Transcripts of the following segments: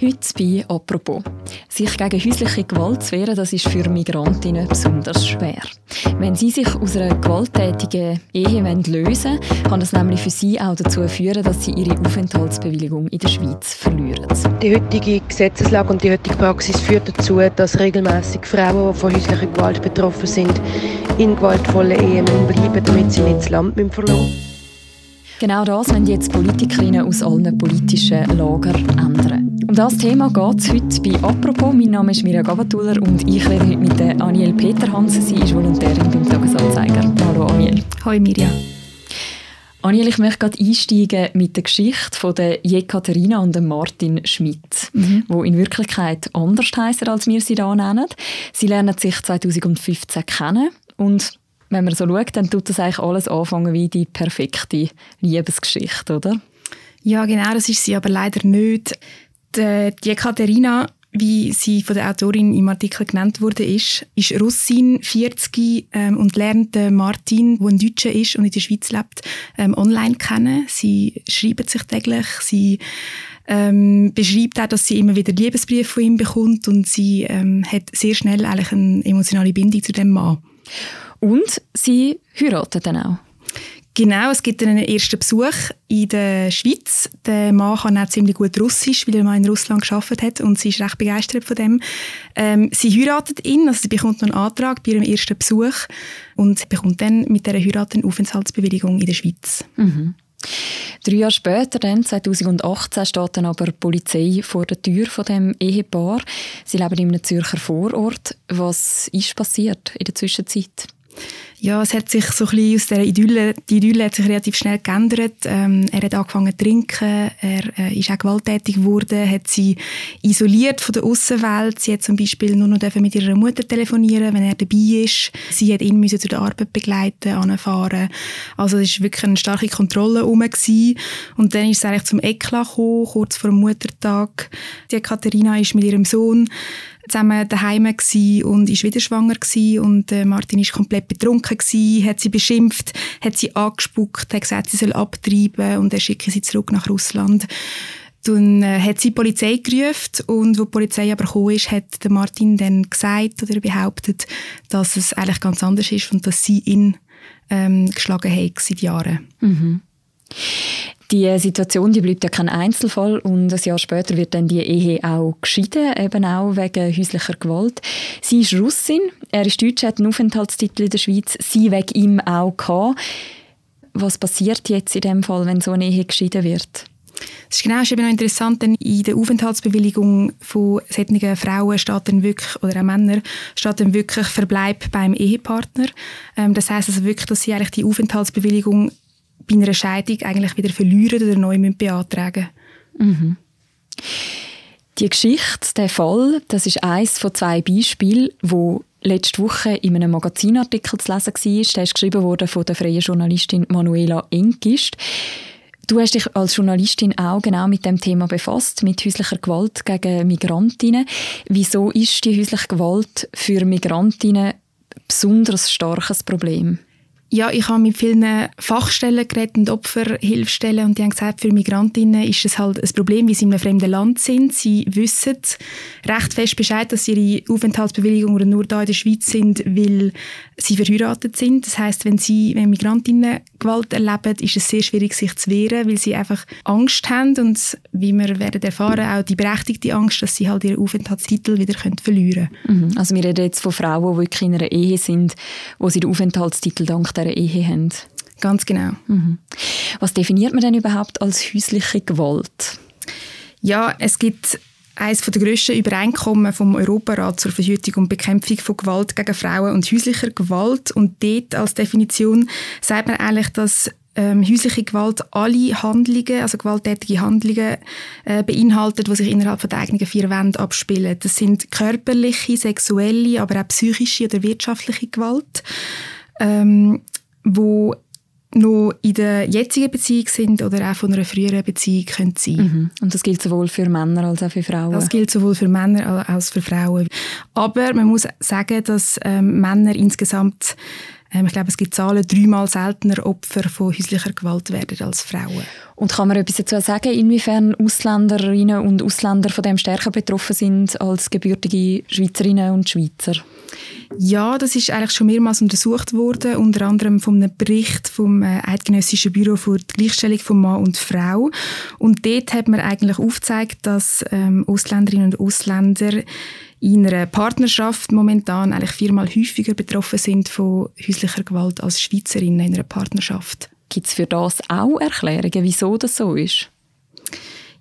Heute bei «Apropos». Sich gegen häusliche Gewalt zu wehren, das ist für Migrantinnen besonders schwer. Wenn sie sich aus einer gewalttätigen Ehe lösen wollen, kann das nämlich für sie auch dazu führen, dass sie ihre Aufenthaltsbewilligung in der Schweiz verlieren. Die heutige Gesetzeslage und die heutige Praxis führt dazu, dass regelmäßig Frauen, die von häuslicher Gewalt betroffen sind, in gewaltvollen Ehen bleiben, damit sie nicht das Land verloren Genau das wollen jetzt Politikerinnen aus allen politischen Lagern ändern. Um das Thema geht es heute bei «Apropos». Mein Name ist Mirja Gabatuller und ich rede heute mit der Aniel Peterhansen. Sie ist Volontärin beim Tagesanzeiger. Hallo Aniel. Hallo Mirja. Aniel, ich möchte gerade einsteigen mit der Geschichte von der Jekaterina und dem Martin Schmidt, mhm. wo in Wirklichkeit anders heißen als wir sie da nennen. Sie lernen sich 2015 kennen und wenn man so schaut, dann tut das eigentlich alles anfangen wie die perfekte Liebesgeschichte, oder? Ja, genau, das ist sie aber leider nicht. Die, die Katharina, wie sie von der Autorin im Artikel genannt wurde, ist, ist Russin, 40 ähm, und lernt Martin, der ein Deutscher ist und in der Schweiz lebt, ähm, online kennen. Sie schreiben sich täglich, sie ähm, beschreibt auch, dass sie immer wieder Liebesbriefe von ihm bekommt und sie ähm, hat sehr schnell eigentlich eine emotionale Bindung zu dem Mann. Und sie heiraten dann auch. Genau, es gibt einen ersten Besuch in der Schweiz. Der Mann kann auch ziemlich gut Russisch, weil er mal in Russland geschafft hat und sie ist recht begeistert von dem. Ähm, sie heiratet ihn, also sie bekommt noch einen Antrag bei ihrem ersten Besuch und bekommt dann mit dieser Heirat eine Aufenthaltsbewilligung in der Schweiz. Mhm. Drei Jahre später, dann, 2018, steht dann aber die Polizei vor der Tür von dem Ehepaar. Sie leben in einem Zürcher Vorort. Was ist passiert in der Zwischenzeit? Ja, es hat sich so ein bisschen aus dieser Idylle, die Idylle hat sich relativ schnell geändert. Ähm, er hat angefangen zu trinken, er äh, ist auch gewalttätig geworden, hat sie isoliert von der Außenwelt. Sie hat zum Beispiel nur noch mit ihrer Mutter telefonieren, wenn er dabei ist. Sie hat ihn müssen zu der Arbeit begleiten, anfahren. Also es war wirklich eine starke Kontrolle herum. Und dann ist es eigentlich zum Eklat gekommen, kurz vor dem Muttertag. Die Katharina ist mit ihrem Sohn zusammen daheim und ist wieder schwanger und äh, Martin ist komplett betrunken gewesen, hat sie beschimpft, hat sie angespuckt, hat gesagt, sie soll abtreiben und er schicke sie zurück nach Russland. Dann äh, hat sie die Polizei gerufen und wo die Polizei aber gekommen ist, hat der Martin dann gesagt oder behauptet, dass es eigentlich ganz anders ist und dass sie ihn ähm, geschlagen hat seit Jahren. Mhm. Die Situation die bleibt ja kein Einzelfall und ein Jahr später wird dann die Ehe auch geschieden, eben auch wegen häuslicher Gewalt. Sie ist Russin, er ist Deutscher, hat einen Aufenthaltstitel in der Schweiz, sie wegen ihm auch gehabt. Was passiert jetzt in dem Fall, wenn so eine Ehe geschieden wird? Das ist genau ist eben noch interessant, denn in der Aufenthaltsbewilligung von solchen Frauen steht dann wirklich, oder auch Männer, steht dann wirklich Verbleib beim Ehepartner. Ähm, das heißt also wirklich, dass sie eigentlich die Aufenthaltsbewilligung bei einer Scheidung eigentlich wieder verlieren oder neu beantragen mhm. Die Geschichte, der Fall, das ist eines von zwei Beispielen, wo letzte Woche in einem Magazinartikel zu lesen war. Der ist geschrieben worden von der freien Journalistin Manuela Enkist. Du hast dich als Journalistin auch genau mit dem Thema befasst, mit häuslicher Gewalt gegen Migrantinnen. Wieso ist die häusliche Gewalt für Migrantinnen ein besonders starkes Problem? Ja, ich habe mit vielen Fachstellen geredet und Opferhilfstellen und die haben gesagt, für Migrantinnen ist es halt ein Problem, wie sie in einem fremden Land sind. Sie wissen recht fest Bescheid, dass ihre Aufenthaltsbewilligungen nur da in der Schweiz sind, weil sie verheiratet sind. Das heißt, wenn sie, wenn Migrantinnen Gewalt erleben, ist es sehr schwierig, sich zu wehren, weil sie einfach Angst haben und wie wir werden erfahren, auch die berechtigte Angst, dass sie halt ihren Aufenthaltstitel wieder verlieren können. Mhm. Also wir reden jetzt von Frauen, die wirklich in einer Ehe sind, wo sie den Aufenthaltstitel dank dieser Ehe haben. Ganz genau. Mhm. Was definiert man denn überhaupt als häusliche Gewalt? Ja, es gibt eines der grössten Übereinkommen vom Europarat zur Verhütung und Bekämpfung von Gewalt gegen Frauen und häuslicher Gewalt. Und dort als Definition sagt man eigentlich, dass ähm, häusliche Gewalt alle Handlungen, also gewalttätige Handlungen, äh, beinhaltet, die sich innerhalb von der eigenen vier Wände abspielen. Das sind körperliche, sexuelle, aber auch psychische oder wirtschaftliche Gewalt, ähm, wo noch in der jetzigen Beziehung sind oder auch von einer früheren Beziehung können sein mhm. Und das gilt sowohl für Männer als auch für Frauen? Das gilt sowohl für Männer als auch für Frauen. Aber man muss sagen, dass ähm, Männer insgesamt Ähm, ich glaube, es gibt Zahlen, dreimal seltener Opfer von häuslicher Gewalt werden als Frauen. Und kann man etwas dazu sagen, inwiefern Ausländerinnen und Ausländer von dem stärker betroffen sind als gebürtige Schweizerinnen und Schweizer? Ja, das ist eigentlich schon mehrmals untersucht worden, unter anderem von einem Bericht vom äh, Eidgenössischen Büro für die Gleichstellung von Mann und Frau. Und dort hat man eigentlich aufgezeigt, dass ähm, Ausländerinnen und Ausländer in einer Partnerschaft momentan eigentlich viermal häufiger betroffen sind von häuslicher Gewalt als Schweizerinnen in einer Partnerschaft. Gibt es für das auch Erklärungen, wieso das so ist?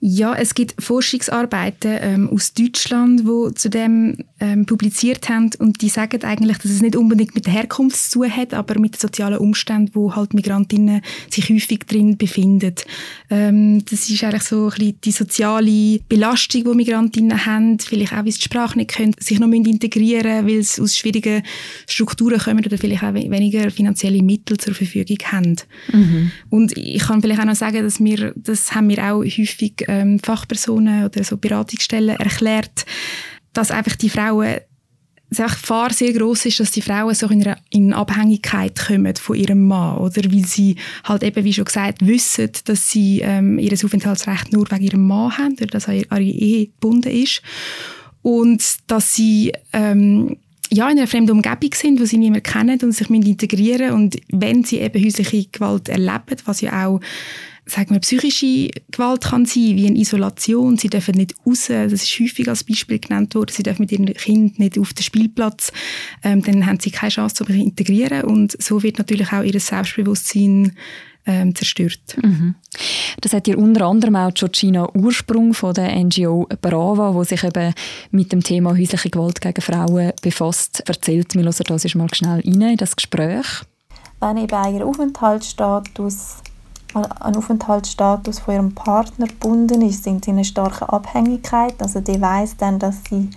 Ja, es gibt Forschungsarbeiten ähm, aus Deutschland, die zu dem ähm, publiziert haben und die sagen eigentlich, dass es nicht unbedingt mit der Herkunft zu tun hat, aber mit den sozialen Umständen, wo halt Migrantinnen sich häufig drin befinden. Ähm, das ist eigentlich so ein bisschen die soziale Belastung, die Migrantinnen haben, vielleicht auch, weil sie die Sprache nicht können, sich noch integrieren müssen, weil sie aus schwierigen Strukturen kommen oder vielleicht auch weniger finanzielle Mittel zur Verfügung haben. Mhm. Und ich kann vielleicht auch noch sagen, dass wir, das haben wir auch häufig ähm, Fachpersonen oder so Beratungsstellen erklärt, dass einfach die Frauen die Gefahr sehr groß ist, dass die Frauen so in, in Abhängigkeit kommen von ihrem Mann oder weil sie halt eben, wie schon gesagt, wissen, dass sie ähm, ihr Aufenthaltsrecht nur wegen ihrem Mann haben oder dass er an ihre Ehe gebunden ist und dass sie ähm, ja, in einer fremden Umgebung sind, wo sie niemand kennen und sich integrieren müssen. Und wenn sie eben häusliche Gewalt erleben, was ja auch sagen wir, psychische Gewalt kann sein, wie eine Isolation. Sie dürfen nicht raus. Das ist häufig als Beispiel genannt worden. Sie dürfen mit ihrem Kind nicht auf den Spielplatz. Ähm, dann haben sie keine Chance, sich integrieren. Und so wird natürlich auch ihr Selbstbewusstsein ähm, zerstört. Mhm. Das hat ihr unter anderem auch Georgina Ursprung von der NGO Brava, wo sich eben mit dem Thema häusliche Gewalt gegen Frauen befasst, erzählt. Wir hören das mal schnell rein in das Gespräch. Wenn eben ein Aufenthaltsstatus an Aufenthaltsstatus von ihrem Partner gebunden ist, sind sie in einer starken Abhängigkeit. Also die weiß dann, dass sie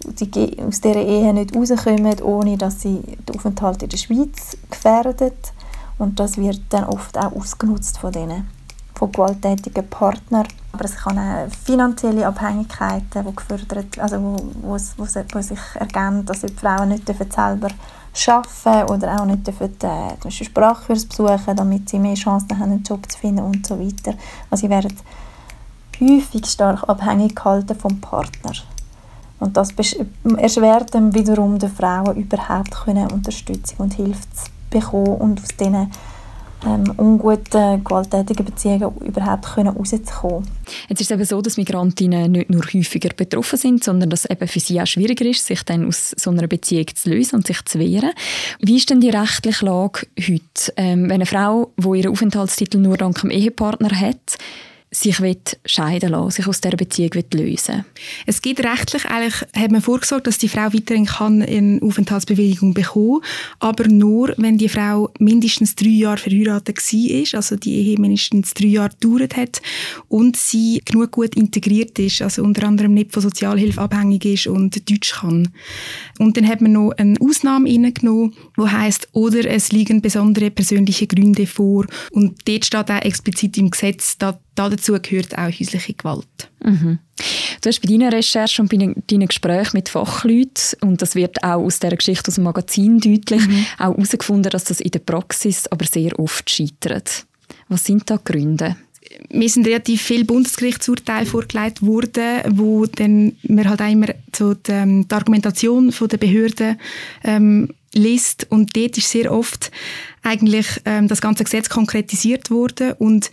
die aus dieser Ehe nicht rauskommen, ohne dass sie den Aufenthalt in der Schweiz gefährdet. Und das wird dann oft auch ausgenutzt von denen, von gewalttätigen Partnern. Aber es kann auch finanzielle Abhängigkeiten, die gefördert, also wo, wo, wo, wo sich ergeben, dass die Frauen nicht selber arbeiten oder auch nicht dürfen, äh, zum Sprachkurs besuchen, damit sie mehr Chancen haben, einen Job zu finden und so weiter. Also sie werden häufig stark abhängig gehalten vom Partner. Und das erschwert dann wiederum den Frauen überhaupt können Unterstützung und Hilfe zu bekommen und aus diesen ähm, unguten, gewalttätigen Beziehungen überhaupt können rauszukommen. Jetzt ist es eben so, dass Migrantinnen nicht nur häufiger betroffen sind, sondern dass es eben für sie auch schwieriger ist, sich dann aus so einer Beziehung zu lösen und sich zu wehren. Wie ist denn die rechtliche Lage heute? Ähm, wenn eine Frau, die ihren Aufenthaltstitel nur dank dem Ehepartner hat, sich scheiden lassen, sich aus dieser Beziehung lösen Es gibt rechtlich eigentlich, hat man vorgesorgt, dass die Frau weiterhin kann eine Aufenthaltsbewilligung bekommen aber nur, wenn die Frau mindestens drei Jahre verheiratet war, also die Ehe mindestens drei Jahre gedauert hat und sie genug gut integriert ist, also unter anderem nicht von Sozialhilfe abhängig ist und Deutsch kann. Und dann hat man noch eine Ausnahme reingenommen, wo heißt oder es liegen besondere persönliche Gründe vor und dort steht auch explizit im Gesetz, dass dazu gehört auch häusliche Gewalt. Mhm. Du hast bei deiner Recherche und bei deinen Gesprächen mit Fachleuten, und das wird auch aus der Geschichte aus dem Magazin deutlich, mhm. auch herausgefunden, dass das in der Praxis aber sehr oft scheitert. Was sind da die Gründe? mir sind relativ viele Bundesgerichtsurteile vorgelegt worden, wo dann man halt auch immer so die, ähm, die Argumentation von der Behörden ähm, liest und dort ist sehr oft eigentlich ähm, das ganze Gesetz konkretisiert worden und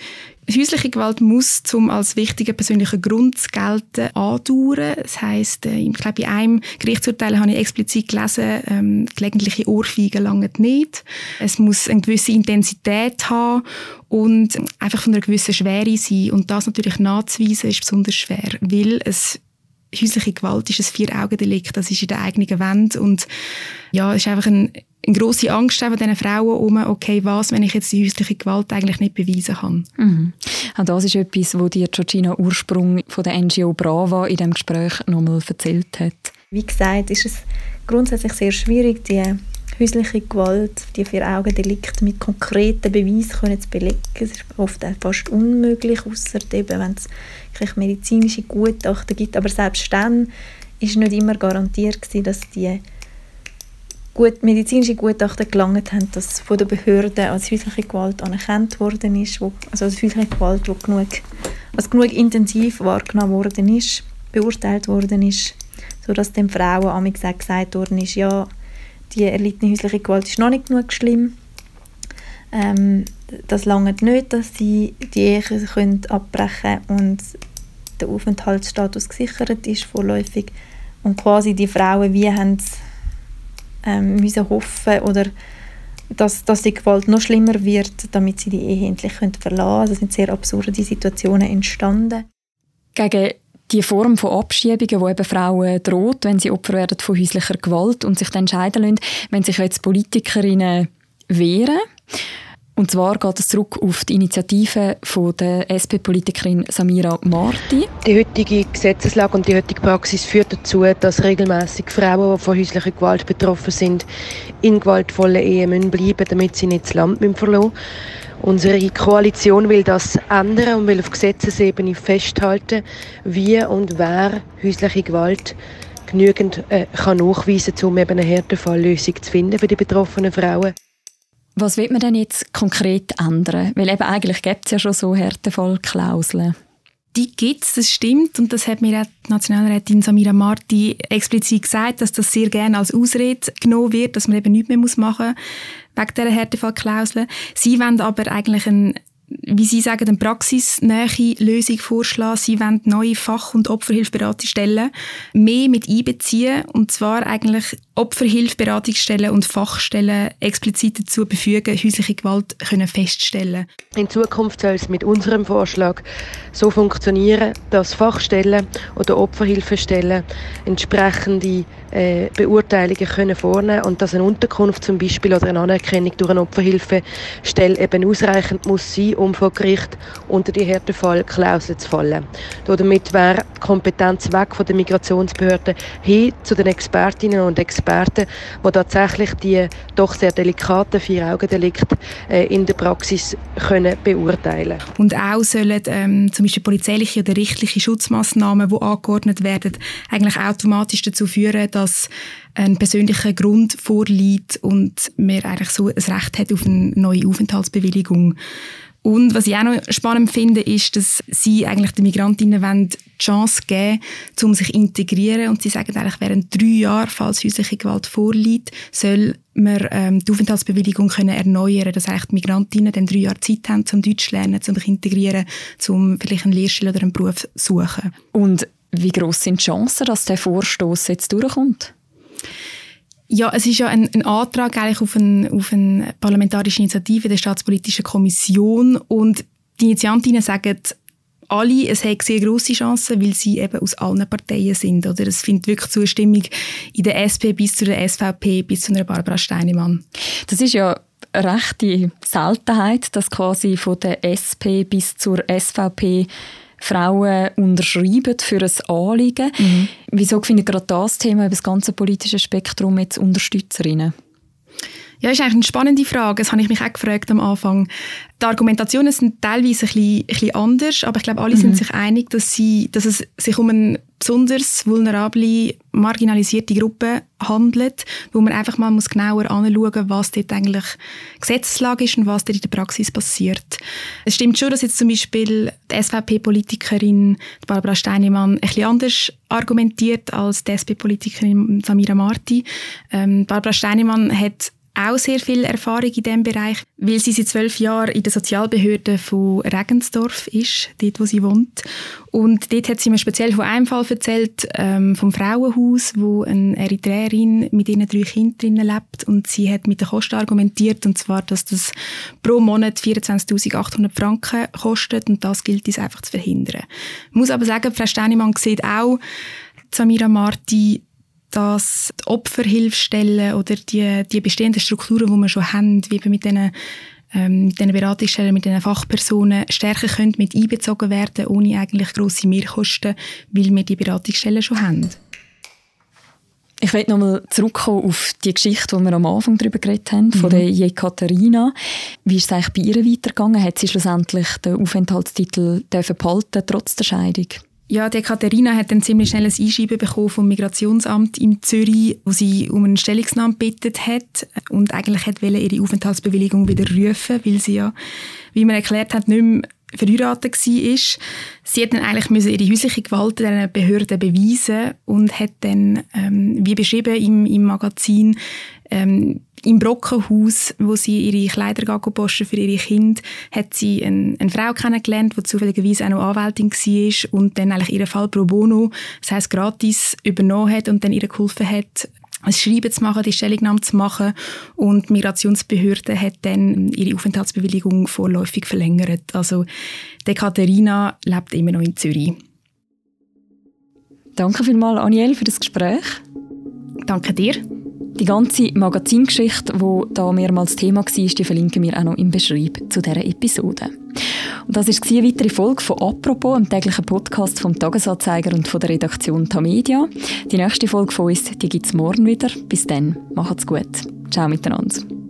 Häusliche Gewalt muss zum als wichtiger persönlicher Grund gelten andauern. Das heisst, äh, ich glaube, in einem Gerichtsurteil habe ich explizit gelesen, ähm, gelegentliche Ohrfeigen langen nicht. Es muss eine gewisse Intensität haben und einfach von einer gewissen Schwere sein. Und das natürlich nachzuweisen ist besonders schwer, weil es häusliche Gewalt ist ein Vier-Augen-Delikt, das ist in der eigenen Wand und ja, es ist einfach ein eine grosse Angst von diesen Frauen um, okay, was, wenn ich jetzt die häusliche Gewalt eigentlich nicht beweisen kann. Mhm. Und das ist etwas, was dir Georgina Ursprung von der NGO Brava in diesem Gespräch nochmal erzählt hat. Wie gesagt, ist es grundsätzlich sehr schwierig, die häusliche Gewalt, die vier Augen Delikte mit konkreten Beweisen zu belegen. Es ist oft fast unmöglich, außer eben, wenn es medizinische Gutachten gibt. Aber selbst dann ist nicht immer garantiert dass die gut, medizinische Gutachten gelangt haben, dass von der Behörde als häusliche Gewalt anerkannt worden ist, wo, also als häusliche Gewalt, wo genug, als genug intensiv wahrgenommen worden ist, beurteilt worden ist, sodass den Frauen amig gesagt worden ist, ja, die erlittene häusliche Gewalt ist noch nicht genug schlimm. Ähm, das lange nicht, dass sie die Ehe können abbrechen und der Aufenthaltsstatus gesichert ist vorläufig und quasi die Frauen wie haben ähm, müssen hoffen oder dass, dass die Gewalt noch schlimmer wird, damit sie die Ehe endlich können verlassen können. Also sind sehr absurde Situationen entstanden. Gegen die Form von Abschiebungen, wo eben Frauen droht, wenn sie Opfer werden von häuslicher Gewalt und sich dann entscheiden lassen, wenn sich jetzt Politikerinnen wehren. Und zwar geht es zurück auf die Initiative von der SP-Politikerin Samira Marti. Die heutige Gesetzeslage und die heutige Praxis führt dazu, dass regelmäßig Frauen, die von häuslicher Gewalt betroffen sind, in gewaltvollen Ehen bleiben müssen damit sie nicht das Land verlassen müssen. Unsere Koalition will das ändern und will auf Gesetzesebene festhalten, wie und wer häusliche Gewalt genügend äh, kann nachweisen kann, um eben eine Härtefalllösung zu finden für die betroffenen Frauen. Was wird man denn jetzt konkret ändern? Weil eben eigentlich gibt es ja schon so Härtefallklauseln. Die gibt es, das stimmt. Und das hat mir auch die Nationalrätin Samira Marti explizit gesagt, dass das sehr gerne als Ausrede genommen wird, dass man eben nichts mehr machen muss wegen dieser Härtefallklausel. Sie wollen aber eigentlich einen wie Sie sagen, eine praxisnähe Lösung vorschlagen. Sie wollen neue Fach- und Opferhilfberatungsstellen mehr mit einbeziehen und zwar eigentlich Opferhilfberatungsstellen und Fachstellen explizit dazu befügen, häusliche Gewalt können feststellen. In Zukunft soll es mit unserem Vorschlag so funktionieren, dass Fachstellen oder Opferhilfestellen entsprechende äh, Beurteilungen können vornehmen und dass eine Unterkunft zum Beispiel oder eine Anerkennung durch eine Opferhilfestelle eben ausreichend muss sein, um vor Gericht unter die Härtefallklausel zu fallen. Damit wäre die Kompetenz weg von den Migrationsbehörden hin zu den Expertinnen und Experten, die tatsächlich die doch sehr delikaten Vier-Augen-Delikte äh, in der Praxis können beurteilen Und auch sollen ähm, zum Beispiel polizeiliche oder rechtliche Schutzmaßnahmen, die angeordnet werden, eigentlich automatisch dazu führen, dass ein persönlicher Grund vorliegt und man eigentlich so ein Recht hat auf eine neue Aufenthaltsbewilligung. Und was ich auch noch spannend finde, ist, dass sie eigentlich den Migrantinnen wollen die Chance geben, um sich zu integrieren. Und sie sagen eigentlich, während drei Jahren, falls häusliche Gewalt vorliegt, soll man ähm, die Aufenthaltsbewilligung können erneuern dass eigentlich die Migrantinnen dann drei Jahre Zeit haben, um Deutsch zu lernen, um sich zu integrieren, um vielleicht einen Lehrstuhl oder einen Beruf zu suchen. Und wie groß sind die Chancen, dass der Vorstoß jetzt durchkommt? Ja, es ist ja ein, ein Antrag eigentlich auf, ein, auf eine parlamentarische Initiative der Staatspolitischen Kommission und die Initiantinnen sagen alle, es hat sehr große Chancen, weil sie eben aus allen Parteien sind. Oder es findet wirklich Zustimmung in der SP bis zu der SVP bis zu einer Barbara Steinemann. Das ist ja eine rechte Seltenheit, dass quasi von der SP bis zur SVP Frauen unterschreiben für ein Anliegen. Mhm. Wieso findet gerade das Thema über das ganze politische Spektrum jetzt Unterstützerinnen? Ja, ist eigentlich eine spannende Frage. Das habe ich mich auch gefragt am Anfang. Die Argumentationen sind teilweise ein bisschen, ein bisschen anders, aber ich glaube, alle mhm. sind sich einig, dass, sie, dass es sich um eine besonders vulnerable, marginalisierte Gruppe handelt, wo man einfach mal muss genauer anschauen muss, was dort eigentlich Gesetzeslage ist und was dort in der Praxis passiert. Es stimmt schon, dass jetzt zum Beispiel die SVP-Politikerin Barbara Steinemann ein bisschen anders argumentiert als die SP-Politikerin Samira Marti. Ähm, Barbara Steinemann hat auch sehr viel Erfahrung in diesem Bereich, weil sie seit zwölf Jahren in der Sozialbehörde von Regensdorf ist, dort wo sie wohnt. Und dort hat sie mir speziell von einem Fall erzählt, ähm, vom Frauenhaus, wo eine Eritreerin mit ihren drei Kindern lebt. Und sie hat mit den Kosten argumentiert, und zwar, dass das pro Monat 24'800 Franken kostet und das gilt es einfach zu verhindern. Ich muss aber sagen, Frau Steinemann sieht auch, Samira Marti dass die Opferhilfestellen oder die, die bestehenden Strukturen, die wir schon haben, wie wir mit diesen ähm, mit diesen Beratungsstellen, mit diesen Fachpersonen stärker können mit einbezogen werden, ohne eigentlich grosse Mehrkosten, weil wir die Beratungsstellen schon haben. Ich möchte nochmal zurückkommen auf die Geschichte, die wir am Anfang darüber geredet haben, mhm. von der Jekaterina. Wie ist es eigentlich bei ihr weitergegangen? Hat sie schlussendlich den Aufenthaltstitel behalten, trotz der Scheidung? Ja, die Katharina hat dann ziemlich schnell ein Einschreiben bekommen vom Migrationsamt in Zürich, wo sie um eine Stellungnahme gebeten hat und eigentlich hat ihre Aufenthaltsbewilligung wieder rufen, weil sie ja, wie man erklärt hat, nicht mehr verheiratet war. Sie hat dann eigentlich müssen ihre häusliche Gewalt den Behörden beweisen und hat dann, ähm, wie beschrieben im, im Magazin, ähm, im Brockenhaus, wo sie ihre Kleider posten für ihre Kinder, hat sie eine, eine Frau kennengelernt, die zufälligerweise auch noch Anwältin war und dann eigentlich ihren Fall pro bono, das heißt gratis, übernommen hat und dann ihr geholfen hat, ein Schreiben zu machen, die Stellungnahme zu machen und die Migrationsbehörde hat dann ihre Aufenthaltsbewilligung vorläufig verlängert. Also die Katharina lebt immer noch in Zürich. Danke vielmals, Aniel, für das Gespräch. Danke dir. Die ganze Magazingeschichte, die da mehrmals Thema war, die verlinken wir auch noch im Beschreib zu dieser Episode. Und das war eine weitere Folge von «Apropos», einem täglichen Podcast vom «Tagesanzeiger» und von der Redaktion Tamedia. Die nächste Folge von uns gibt es morgen wieder. Bis dann, macht's gut. Ciao miteinander.